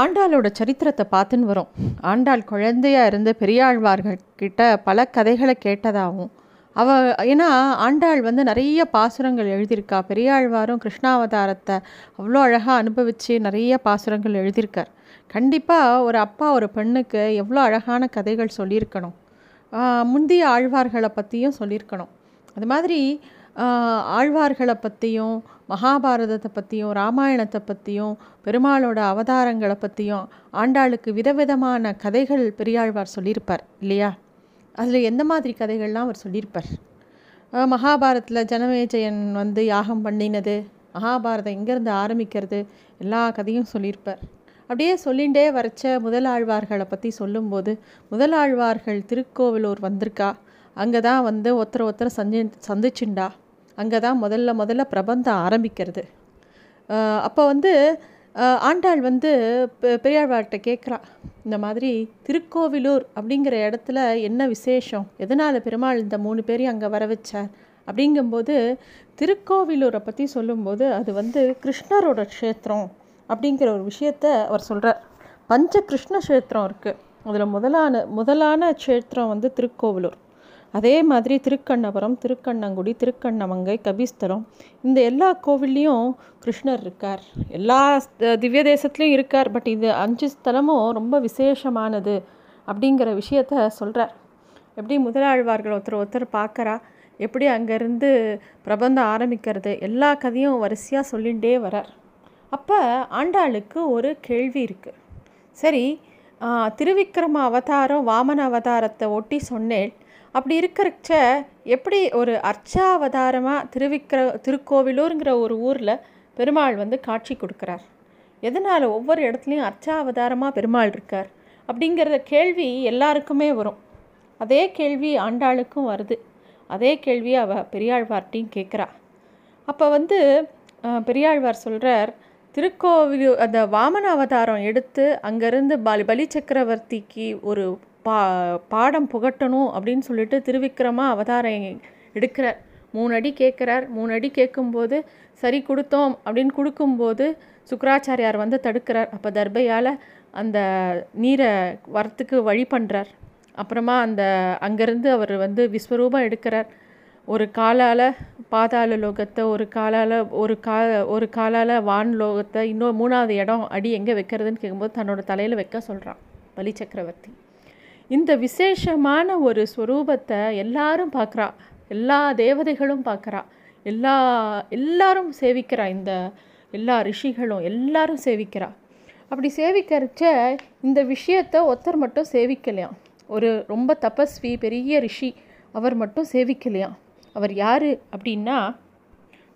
ஆண்டாளோட சரித்திரத்தை பார்த்துன்னு வரும். ஆண்டாள் குழந்தையாக இருந்த பெரியாழ்வார்கள் கிட்ட பல கதைகளை கேட்டதாகவும் அவ ஏன்னா ஆண்டாள் வந்து நிறைய பாசுரங்கள் எழுதியிருக்கா. பெரியாழ்வாரும் கிருஷ்ணாவதாரத்தை அவ்வளோ அழகாக அனுபவித்து நிறைய பாசுரங்கள் எழுதியிருக்கார். கண்டிப்பாக ஒரு அப்பா ஒரு பெண்ணுக்கு எவ்வளோ அழகான கதைகள் சொல்லியிருக்கணும். முந்தைய ஆழ்வார்களை பற்றியும் சொல்லியிருக்கணும். அது மாதிரி ஆழ்வார்களை பற்றியும் மகாபாரதத்தை பற்றியும் ராமாயணத்தை பற்றியும் பெருமாளோட அவதாரங்களை பற்றியும் ஆண்டாளுக்கு விதவிதமான கதைகள் பெரியாழ்வார் சொல்லியிருப்பார் இல்லையா? அதில் எந்த மாதிரி கதைகள்லாம் அவர் சொல்லியிருப்பார்? மகாபாரதத்தில் ஜனமேஜயன் வந்து யாகம் பண்ணினது மகாபாரதம் எங்கேருந்து ஆரம்பிக்கிறது எல்லா கதையும் சொல்லியிருப்பார். அப்படியே சொல்லிகிட்டே வரைச்ச முதலாழ்வார்களை பற்றி சொல்லும்போது முதலாழ்வார்கள் திருக்கோவிலூர் வந்திருக்கா? அங்கே தான் வந்து ஒருத்தர் ஒருத்தர் சந்தி சந்திச்சுண்டா? அங்கே தான் முதல்ல முதல்ல பிரபந்தம் ஆரம்பிக்கிறது. அப்போ வந்து ஆண்டாள் வந்து பெரியாழ்வார்கிட்ட கேட்குறா இந்த மாதிரி திருக்கோவிலூர் அப்படிங்கிற இடத்துல என்ன விசேஷம்? எதனால் பெருமாள் இந்த மூணு பேரையும் அங்கே வர வச்சார்? அப்படிங்கும்போது திருக்கோவிலூரை பற்றி சொல்லும்போது அது வந்து கிருஷ்ணரோட க்ஷேத்திரம் அப்படிங்கிற ஒரு விஷயத்த அவர் சொல்கிறார் பஞ்ச கிருஷ்ண க்ஷேத்திரம் இருக்குது அதில் முதலான முதலான க்ஷேத்திரம் வந்து திருக்கோவிலூர். அதே மாதிரி திருக்கண்ணபுரம் திருக்கண்ணங்குடி திருக்கண்ணமங்கை கபிஸ்தலம் இந்த எல்லா கோவில்லையும் கிருஷ்ணர் இருக்கார். எல்லா திவ்ய தேசத்துலேயும் இருக்கார். பட் இது அஞ்சு ஸ்தலமும் ரொம்ப விசேஷமானது அப்படிங்கிற விஷயத்த சொல்கிறார் எப்படி முதலாழ்வார்கள் ஒருத்தர் ஒருத்தர் பார்க்குறா எப்படி அங்கேருந்து பிரபந்தம் ஆரம்பிக்கிறது எல்லா கதையும் வரிசையாக சொல்லிகிட்டே வரார். அப்போ ஆண்டாளுக்கு ஒரு கேள்வி இருக்குது சரி திருவிக்ரம அவதாரம் வாமன அவதாரத்தை ஒட்டி சொன்னேன். அப்படி இருக்கிறச்ச எப்படி ஒரு அர்ச்சாவதாரமாக திருவிக்கிர திருக்கோவிலூருங்கிற ஒரு ஊரில் பெருமாள் வந்து காட்சி கொடுக்குறார். எதனால் ஒவ்வொரு இடத்துலையும் அர்ச்சாவதாரமாக பெருமாள் இருக்கார்? அப்படிங்கிற கேள்வி எல்லாருக்குமே வரும். அதே கேள்வி ஆண்டாளுக்கும் வருது. அதே கேள்வி அவள் பெரியாழ்வார்ட்டையும் கேட்குறா. அப்போ வந்து பெரியாழ்வார் சொல்கிறார் திருக்கோவில் அந்த வாமன அவதாரம் எடுத்து அங்கேருந்து பலி பலி சக்கரவர்த்திக்கு ஒரு பா பாடம் புகட்டணும் அப்படின்னு சொல்லிட்டு திருவிக்ரமா அவதாரம் எடுக்கிறார் மூணு அடி கேட்குறார். மூணு அடி கேட்கும்போது சரி கொடுத்தோம் அப்படின்னு கொடுக்கும்போது சுக்கராச்சாரியார் வந்து தடுக்கிறார். அப்போ தர்பையால் அந்த நீரை வரத்துக்கு வழி பண்ணுறார் அப்புறமா அந்த அங்கேருந்து அவர் வந்து விஸ்வரூபம் எடுக்கிறார். ஒரு காலால் பாதாள லோகத்தை ஒரு காலால் ஒரு கா ஒரு காலால் வான் லோகத்தை இன்னொரு மூணாவது இடம் அடி எங்கே வைக்கிறதுன்னு கேட்கும்போது தன்னோட தலையில் வைக்க சொல்கிறான் பலி சக்கரவர்த்தி இந்த விசேஷமான ஒரு ஸ்வரூபத்தை எல்லாரும் பார்க்குறா. எல்லா தேவதைகளும் பார்க்குறா. எல்லா எல்லாரும் சேவிக்கிறா. இந்த எல்லா ரிஷிகளும் எல்லாரும் சேவிக்கிறா. அப்படி சேவிக்கிறச்ச இந்த விஷயத்த ஒருத்தர் மட்டும் சேவிக்கலையாம் ஒரு ரொம்ப தபஸ்வி பெரிய ரிஷி அவர் மட்டும் சேவிக்கலையாம் அவர் யார் அப்படின்னா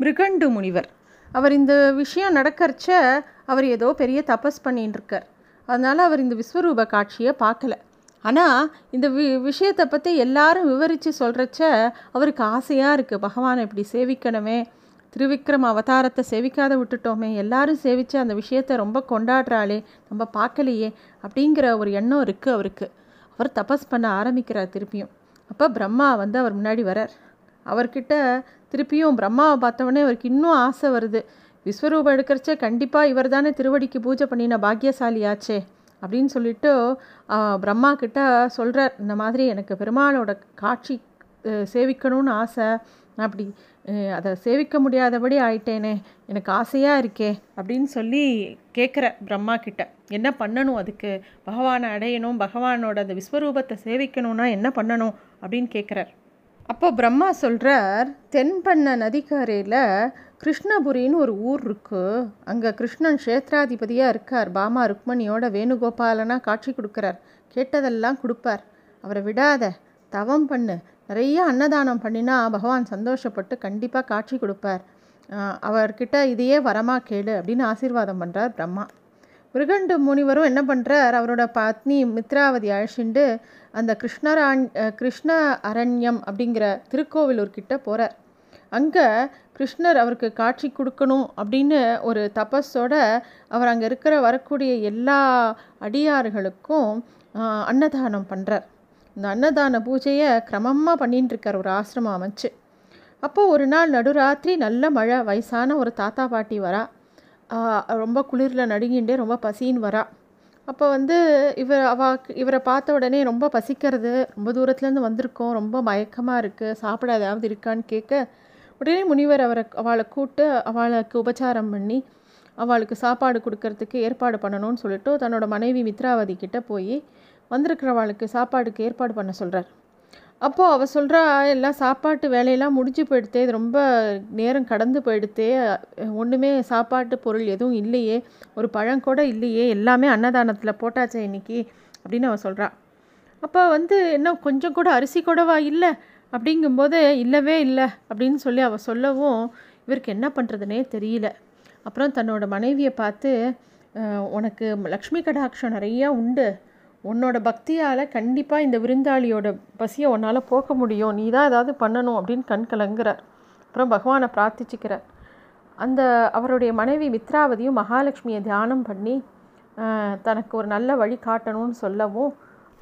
மிருகண்டு முனிவர். அவர் இந்த விஷயம் நடக்கிறச்ச அவர் ஏதோ பெரிய தபஸ் பண்ணின்னு இருக்கார். அதனால் அவர் இந்த விஸ்வரூப காட்சியை பார்க்கல. ஆனால் இந்த வி விஷயத்தை பற்றி எல்லாரும் விவரித்து சொல்கிறச்ச அவருக்கு ஆசையாக இருக்குது பகவானை இப்படி சேவிக்கணுமே. திருவிக்ரம் அவதாரத்தை சேவிக்காத விட்டுட்டோமே. எல்லாரும் சேவித்து அந்த விஷயத்தை ரொம்ப கொண்டாடுறாளே. நம்ம பார்க்கலையே அப்படிங்கிற ஒரு எண்ணம் இருக்குது அவருக்கு. அவர் தபஸ் பண்ண ஆரம்பிக்கிறார் திருப்பியும். அப்போ பிரம்மா வந்து அவர் முன்னாடி வரார் அவர்கிட்ட திருப்பியும் பிரம்மாவை பார்த்தவொடனே அவருக்கு இன்னும் ஆசை வருது. விஸ்வரூபம் எடுக்கிறச்சே கண்டிப்பாக இவர் தானே திருவடிக்கு பூஜை பண்ணின பாக்கியசாலியாச்சே. அப்படின்னு சொல்லிட்டு பிரம்மா கிட்ட சொல்கிறார் இந்த மாதிரி எனக்கு பெருமாளோட காட்சி சேவிக்கணும்னு ஆசை. அப்படி அதை சேவிக்க முடியாதபடி ஆயிட்டேனே. எனக்கு ஆசையாக இருக்கே அப்படின்னு சொல்லி கேட்குற பிரம்மா கிட்ட. என்ன பண்ணணும் அதுக்கு? பகவானை அடையணும் பகவானோட அந்த விஸ்வரூபத்தை சேவிக்கணும்னா என்ன பண்ணணும்? அப்படின்னு கேட்குறார் அப்போ பிரம்மா சொல்கிறார் தென்பண்ண நதிக்கரையில் கிருஷ்ணபுரின்னு ஒரு ஊர் இருக்குது அங்கே கிருஷ்ணன் க்ஷேத்ராதிபதியாக இருக்கார். பாமா ருக்மணியோட வேணுகோபாலனாக காட்சி கொடுக்குறார். கேட்டதெல்லாம் கொடுப்பார். அவரை விடாத தவம் பண்ணு. நிறைய அன்னதானம் பண்ணினா பகவான் சந்தோஷப்பட்டு கண்டிப்பாக காட்சி கொடுப்பார். அவர்கிட்ட இதையே வரமாக கேளு அப்படின்னு ஆசீர்வாதம் பண்ணுறார் பிரம்மா. மிருகண்டு முனிவரும் என்ன பண்ணுறார் அவரோட பத்னி மித்ராவதி அழைச்சிண்டு அந்த கிருஷ்ணராண் கிருஷ்ண அரண்யம் அப்படிங்கிற திருக்கோவிலூர்கிட்ட போகிறார் அங்கே கிருஷ்ணர் அவருக்கு காட்சி கொடுக்கணும் அப்படின்னு ஒரு தபஸோட அவர் அங்கே இருக்கிற வரக்கூடிய எல்லா அடியார்களுக்கும் அன்னதானம் பண்ணுறார் இந்த அன்னதான பூஜையை கிரமமாக பண்ணின்னு இருக்கார் ஒரு ஆசிரமம் அமைச்சு. அப்போது ஒரு நாள் நடுராத்திரி நல்ல மழை வயசான ஒரு தாத்தா பாட்டி வரா. ரொம்ப குளிரில் நடுங்கிண்டே ரொம்ப பசின்னு வரா. அப்போ வந்து இவர் அவ இவரை பார்த்த உடனே ரொம்ப பசிக்கிறது ரொம்ப தூரத்துலேருந்து வந்திருக்கோம் ரொம்ப மயக்கமாக இருக்குது சாப்பிட ஏதாவது இருக்கான்னு கேட்க உடனே முனிவர் அவரை அவளை கூப்பிட்டு அவளுக்கு உபச்சாரம் பண்ணி அவளுக்கு சாப்பாடு கொடுக்கறதுக்கு ஏற்பாடு பண்ணணும்னு சொல்லிட்டு தன்னோட மனைவி மித்ராவதி கிட்டே போய் வந்திருக்கிறவளுக்கு சாப்பாடுக்கு ஏற்பாடு பண்ண சொல்கிறார் அப்போது அவள் சொல்கிறா எல்லாம் சாப்பாட்டு வேலையெல்லாம் முடிஞ்சு போயிடுத்தே இது ரொம்ப நேரம் கடந்து போயிடுத்தே ஒன்றுமே சாப்பாட்டு பொருள் எதுவும் இல்லையே ஒரு பழம் கூட இல்லையே எல்லாமே அன்னதானத்தில் போட்டாச்சே இன்னைக்கு அப்படின்னு அவள் சொல்கிறா அப்போ வந்து என்ன கொஞ்சம் கூட அரிசி கூடவா இல்லை அப்படிங்கும்போது இல்லவே இல்லை அப்படின்னு சொல்லி அவள் சொல்லவும் இவருக்கு என்ன பண்ணுறதுனே தெரியல. அப்புறம் தன்னோட மனைவியை பார்த்து உனக்கு லக்ஷ்மி கடாட்சம் நிறையா உண்டு. உன்னோட பக்தியால் கண்டிப்பாக இந்த விருந்தாளியோட பசியை உன்னால் போக்க முடியும். நீ தான் ஏதாவது பண்ணணும் அப்படின்னு கண் கலங்குறார். அப்புறம் பகவானை பிரார்த்திச்சுக்கிறார். அந்த அவருடைய மனைவி மித்ராவதியும் மகாலட்சுமியை தியானம் பண்ணி தனக்கு ஒரு நல்ல வழி காட்டணும்னு சொல்லவும்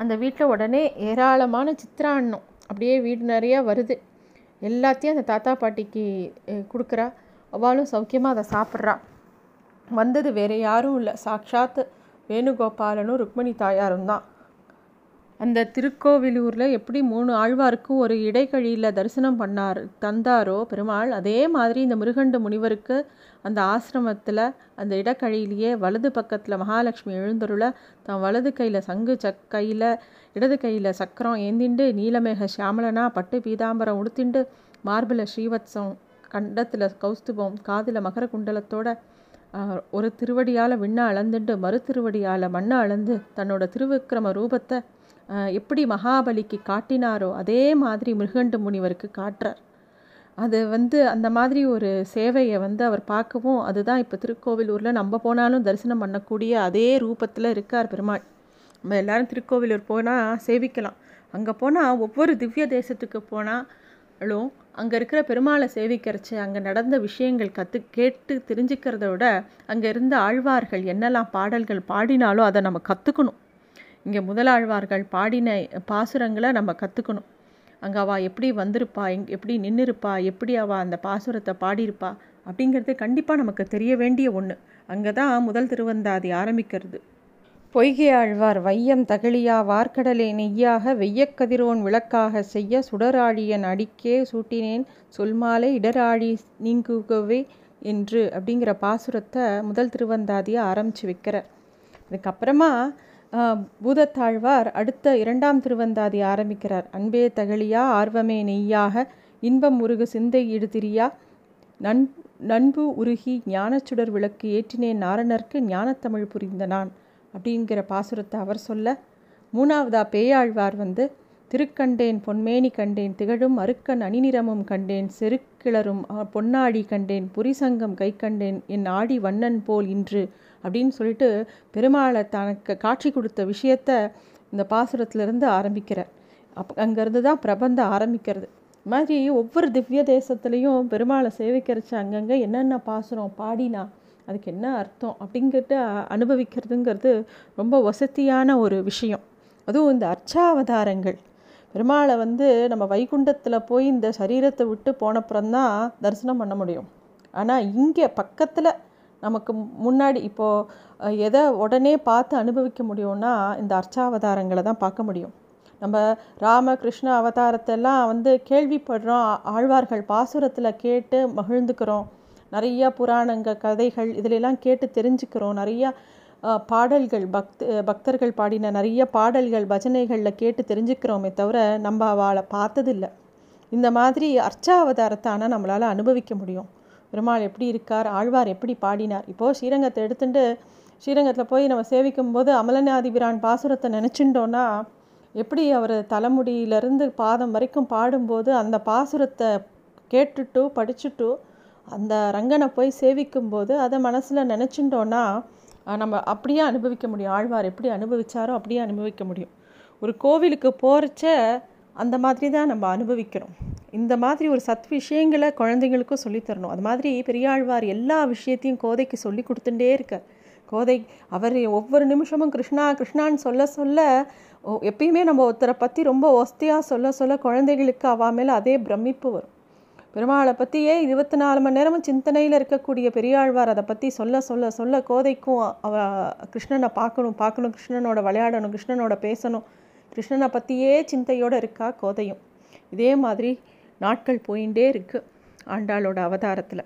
அந்த வீட்டில் உடனே ஏராளமான சித்திராண்ணம் அப்படியே வீடு நிறையா வருது. எல்லாத்தையும் அந்த தாத்தா பாட்டிக்கு கொடுக்குறா. அவளும் சௌக்கியமாக அதை சாப்பிட்றா. வந்தது வேறு யாரும் இல்லை. சாக்ஷாத் வேணுகோபாலனும் ருக்மணி தாயாரும் தான். அந்த திருக்கோவிலூரில் எப்படி மூணு ஆழ்வாருக்கும் ஒரு இடைக்கழியில் தரிசனம் பண்ணார் தந்தாரோ பெருமாள் அதே மாதிரி இந்த முருகண்டு முனிவருக்கு அந்த ஆசிரமத்தில் அந்த இடக்கழியிலேயே வலது பக்கத்தில் மகாலட்சுமி எழுந்தருள தான் வலது கையில் சங்கு சக் கையில் இடது கையில் சக்கரம் ஏந்திண்டு நீலமேக சியாமலனா பட்டு பீதாம்பரம் உடுத்திண்டு மார்பில் ஸ்ரீவத்சம் கண்டத்தில் கௌஸ்துபம் காதில் மகர குண்டலத்தோட ஒரு திருவடியால் விண்ணை அளந்துட்டு மறு திருவடியால் மண்ணை அளந்து தன்னோட திருவிக்கிரம ரூபத்தை எப்படி மகாபலிக்கு காட்டினாரோ அதே மாதிரி மிருகண்டு முனிவருக்கு காட்டுறார். அது வந்து அந்த மாதிரி ஒரு சேவையை வந்து அவர் பார்க்கவும் அதுதான் இப்போ திருக்கோவிலூரில் நம்ம போனாலும் தரிசனம் பண்ணக்கூடிய அதே ரூபத்தில் இருக்கார் பெருமாள். நம்ம எல்லோரும் திருக்கோவிலூர் போனால் சேவிக்கலாம். அங்கே போனால் ஒவ்வொரு திவ்ய தேசத்துக்கு போனாலும் அங்கே இருக்கிற பெருமாளை சேவிக்கிறச்சு அங்கே நடந்த விஷயங்கள் கற்று கேட்டு தெரிஞ்சுக்கிறத விட அங்கே இருந்த ஆழ்வார்கள் என்னெல்லாம் பாடல்கள் பாடினாலும் அதை நம்ம கற்றுக்கணும் இங்கே முதலாழ்வார்கள் பாடின பாசுரங்களை நம்ம கற்றுக்கணும் அங்கே அவள் எப்படி வந்திருப்பா எங் எப்படி நின்றுருப்பா எப்படி அவள் அந்த பாசுரத்தை பாடியிருப்பா அப்படிங்கிறது கண்டிப்பாக நமக்கு தெரிய வேண்டிய ஒன்று அங்கே தான் முதல் திருவந்தாதி ஆரம்பிக்கிறது. பொய்கையாழ்வார் வையம் தகழியா வார்க்கடலே நெய்யாக வெய்யக்கதிரோன் விளக்காக செய்ய சுடராழியன் அடிக்கே சூட்டினேன் சொல்மாலை இடராழி நீங்குகவே என்று அப்படிங்கிற பாசுரத்தை முதல் திருவந்தாதியை ஆரம்பித்து வைக்கிறார். அதுக்கப்புறமா பூதத்தாழ்வார் அடுத்த இரண்டாம் திருவந்தாதி ஆரம்பிக்கிறார். அன்பே தகழியா ஆர்வமே நெய்யாக இன்பம் உருகு சிந்தை இடுதிரியா நன் நண்பு உருகி ஞானச்சுடர் விளக்கு ஏற்றினேன் நாரணர்க்கு ஞானத்தமிழ் புரிந்த நான் அப்படிங்கிற பாசுரத்தை அவர் சொல்ல மூணாவதா பேயாழ்வார் வந்து திருக்கண்டேன் பொன்மேனி கண்டேன் திகழும் அருக்கன் அணிநிறமும் கண்டேன் செருக்கிளரும் பொன்னாடி கண்டேன் புரிசங்கம் கை கண்டேன் என் ஆடி வண்ணன் போல் இன்று அப்படின்னு சொல்லிட்டு பெருமாளை தனக்கு காட்சி கொடுத்த விஷயத்த இந்த பாசுரத்திலிருந்து ஆரம்பிக்கிறார். அப் அங்கேருந்து தான் பிரபந்தம் ஆரம்பிக்கிறது. மாதிரி ஒவ்வொரு திவ்ய தேசத்துலேயும் பெருமாளை சேவிக்கிறச்ச அங்கங்கே என்னென்ன பாசுரம் பாடினா அதுக்கு என்ன அர்த்தம் அப்படிங்கிறத அனுபவிக்கிறதுங்கிறது ரொம்ப வசதியான ஒரு விஷயம். அதுவும் இந்த அர்ச்சாவதாரங்கள். பெருமாளை வந்து நம்ம வைகுண்டத்தில் போய் இந்த சரீரத்தை விட்டு போனப்புறம்தான் தரிசனம் பண்ண முடியும். ஆனால் இங்கே பக்கத்தில் நமக்கு முன்னாடி இப்போது எதை உடனே பார்த்து அனுபவிக்க முடியும்னா இந்த அர்ச்சாவதாரங்களை தான் பார்க்க முடியும். நம்ம ராம கிருஷ்ண அவதாரத்தெல்லாம் வந்து கேள்விப்படுறோம் ஆழ்வார்கள் பாசுரத்தில் கேட்டு மகிழ்ந்துக்கிறோம். நிறையா புராணங்கள் கதைகள் இதிலெல்லாம் கேட்டு தெரிஞ்சுக்கிறோம். நிறையா பாடல்கள் பக்த பக்தர்கள் பாடின நிறைய பாடல்கள் பஜனைகளில் கேட்டு தெரிஞ்சுக்கிறோமே தவிர நம்ம அவளை பார்த்ததில்லை. இந்த மாதிரி அர்ச்சாவதாரத்தை ஆனால் நம்மளால் அனுபவிக்க முடியும். பெருமாள் எப்படி இருக்கார் ஆழ்வார் எப்படி பாடினார். இப்போது ஸ்ரீரங்கத்தை எடுத்துட்டு ஸ்ரீரங்கத்தில் போய் நம்ம சேவிக்கும் போது அமலநாதிபிரான் பாசுரத்தை நினச்சிட்டோன்னா எப்படி அவர் தலைமுடியிலேருந்து பாதம் வரைக்கும் பாடும்போது அந்த பாசுரத்தை கேட்டுட்டு படிச்சுட்டு அந்த ரங்கனை போய் சேவிக்கும்போது அதை மனசில் நினச்சிட்டோன்னா நம்ம அப்படியே அனுபவிக்க முடியும். ஆழ்வார் எப்படி அனுபவித்தாரோ அப்படியே அனுபவிக்க முடியும். ஒரு கோவிலுக்கு போகிறச்ச அந்த மாதிரி தான் நம்ம அனுபவிக்கிறோம். இந்த மாதிரி ஒரு சத் விஷயங்களை குழந்தைங்களுக்கும் சொல்லித்தரணும் அது மாதிரி பெரியாழ்வார் எல்லா விஷயத்தையும் கோதைக்கு சொல்லி கொடுத்துட்டே இருக்கார் கோதை அவர் ஒவ்வொரு நிமிஷமும் கிருஷ்ணா கிருஷ்ணான்னு சொல்ல சொல்ல எப்பயுமே நம்ம ஒருத்தரை பற்றி ரொம்ப ஒஸ்தியாக சொல்ல சொல்ல குழந்தைகளுக்கு அவா மேலே அதே பிரமிப்பு வரும். பெருமாளை பற்றியே இருபத்தி நாலு மணி நேரமும் சிந்தனையில் இருக்கக்கூடிய பெரியாழ்வார் அதை பற்றி சொல்ல சொல்ல சொல்ல கோதைக்கும் அவ கிருஷ்ணனை பார்க்கணும் பார்க்கணும் கிருஷ்ணனோட விளையாடணும் கிருஷ்ணனோட பேசணும். கிருஷ்ணனை பற்றியே சிந்தையோடு இருக்கா கோதையும். இதே மாதிரி நாட்கள் போயிட்டே இருக்குது ஆண்டாளோட அவதாரத்தில்.